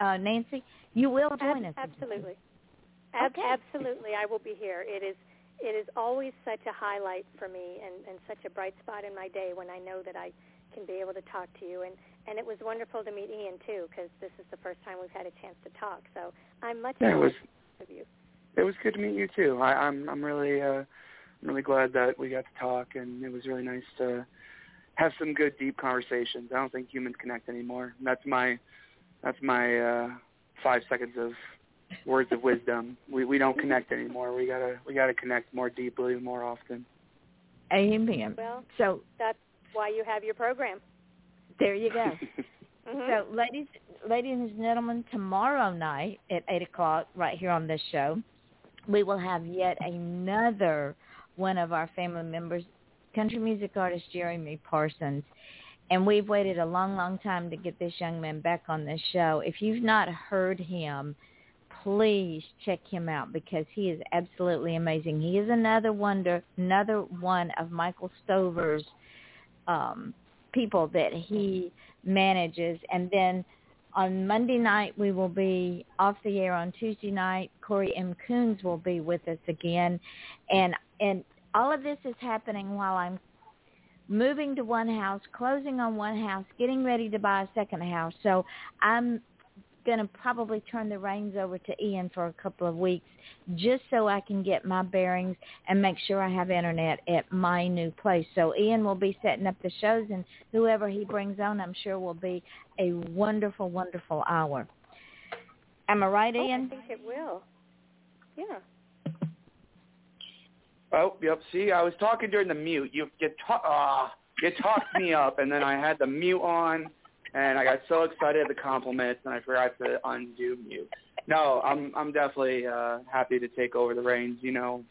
uh, Nancy? You will join us. Absolutely. Okay. Absolutely, I will be here. It is it is always such a highlight for me and, and such a bright spot in my day when I know that I can be able to talk to you. And and it was wonderful to meet Ian too, because this is the first time we've had a chance to talk. So I'm much yeah, it was, of you. It was good to meet you too. I, I'm I'm really uh, I'm really glad that we got to talk, and it was really nice to have some good deep conversations. I don't think humans connect anymore. And that's my that's my uh, five seconds of words of wisdom. We we don't connect anymore. We gotta we gotta connect more deeply, more often. Amen. Well, so that's why you have your program. There you go. [laughs] mm-hmm. So, ladies, ladies and gentlemen, tomorrow night at eight o'clock, right here on this show, we will have yet another one of our family members, country music artist Jeremy Parsons. And we've waited a long, long time to get this young man back on this show. If you've not heard him, please check him out because he is absolutely amazing. He is another wonder, another one of Michael Stover's um, people that he manages. And then on Monday night we will be off the air. On Tuesday night, Corey M. Coons will be with us again, and and all of this is happening while I'm moving to one house, closing on one house, getting ready to buy a second house. So I'm going to probably turn the reins over to Ian for a couple of weeks just so I can get my bearings and make sure I have internet at my new place. So Ian will be setting up the shows and whoever he brings on I'm sure will be a wonderful, wonderful hour. Am I right, oh, Ian? I think it will. Yeah. Oh, yep. See, I was talking during the mute. You you ta- uh, you talked me up, and then I had the mute on and I got so excited at the compliments, and I forgot to undo mute. No, I'm I'm definitely uh, happy to take over the reins. You know,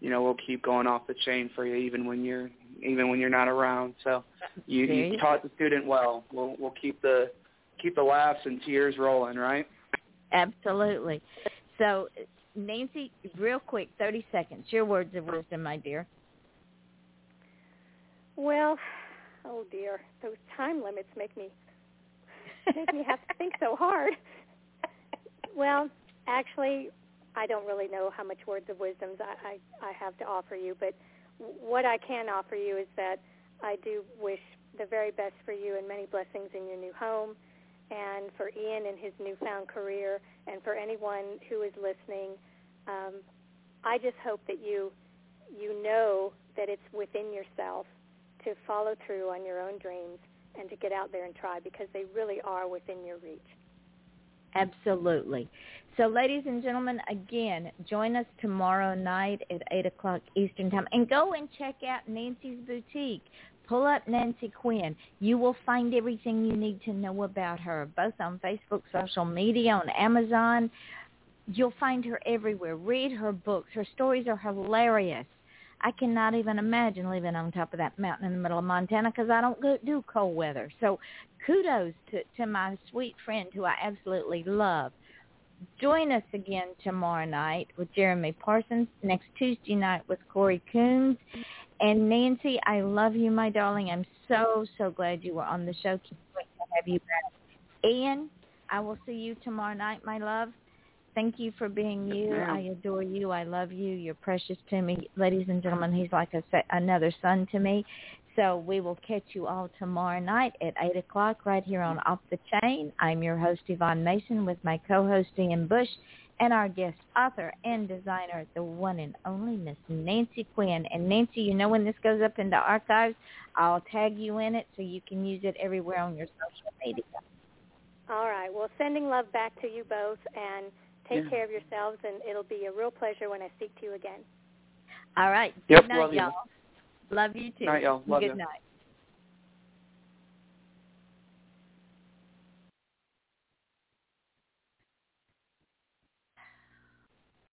you know we'll keep going off the chain for you even when you're even when you're not around. So you, you taught the student well. We'll we'll keep the keep the laughs and tears rolling, right? Absolutely. So Nancy, real quick, 30 seconds. Your words of wisdom, my dear. Well, oh dear, those time limits make me make me have to think so hard. [laughs] Well, actually, I don't really know how much words of wisdom I, I, I have to offer you, but what I can offer you is that I do wish the very best for you and many blessings in your new home and for Ian and his newfound career and for anyone who is listening. Um, I just hope that you you know that it's within yourself to follow through on your own dreams and to get out there and try because they really are within your reach. Absolutely. So ladies and gentlemen, again, join us tomorrow night at 8 o'clock Eastern Time. And go and check out Nancy's Boutique. Pull up Nancy Quinn. You will find everything you need to know about her, both on Facebook, social media, on Amazon. You'll find her everywhere. Read her books. Her stories are hilarious. I cannot even imagine living on top of that mountain in the middle of Montana because I don't go, do cold weather. So kudos to, to my sweet friend who I absolutely love. Join us again tomorrow night with Jeremy Parsons, next Tuesday night with Corey Coons. And Nancy, I love you, my darling. I'm so, so glad you were on the show. Can't wait to have you back. Ian, I will see you tomorrow night, my love. Thank you for being you. I adore you. I love you. You're precious to me. Ladies and gentlemen, he's like a, another son to me. So we will catch you all tomorrow night at 8 o'clock right here on Off the Chain. I'm your host, Yvonne Mason, with my co-host, Ian Bush, and our guest author and designer, the one and only Miss Nancy Quinn. And Nancy, you know when this goes up into archives, I'll tag you in it so you can use it everywhere on your social media. All right. Well, sending love back to you both, and Take yeah. care of yourselves, and it'll be a real pleasure when I speak to you again. All right. Yep, Good night, love y'all. You. Love you too. Night, y'all. Love Good you. night.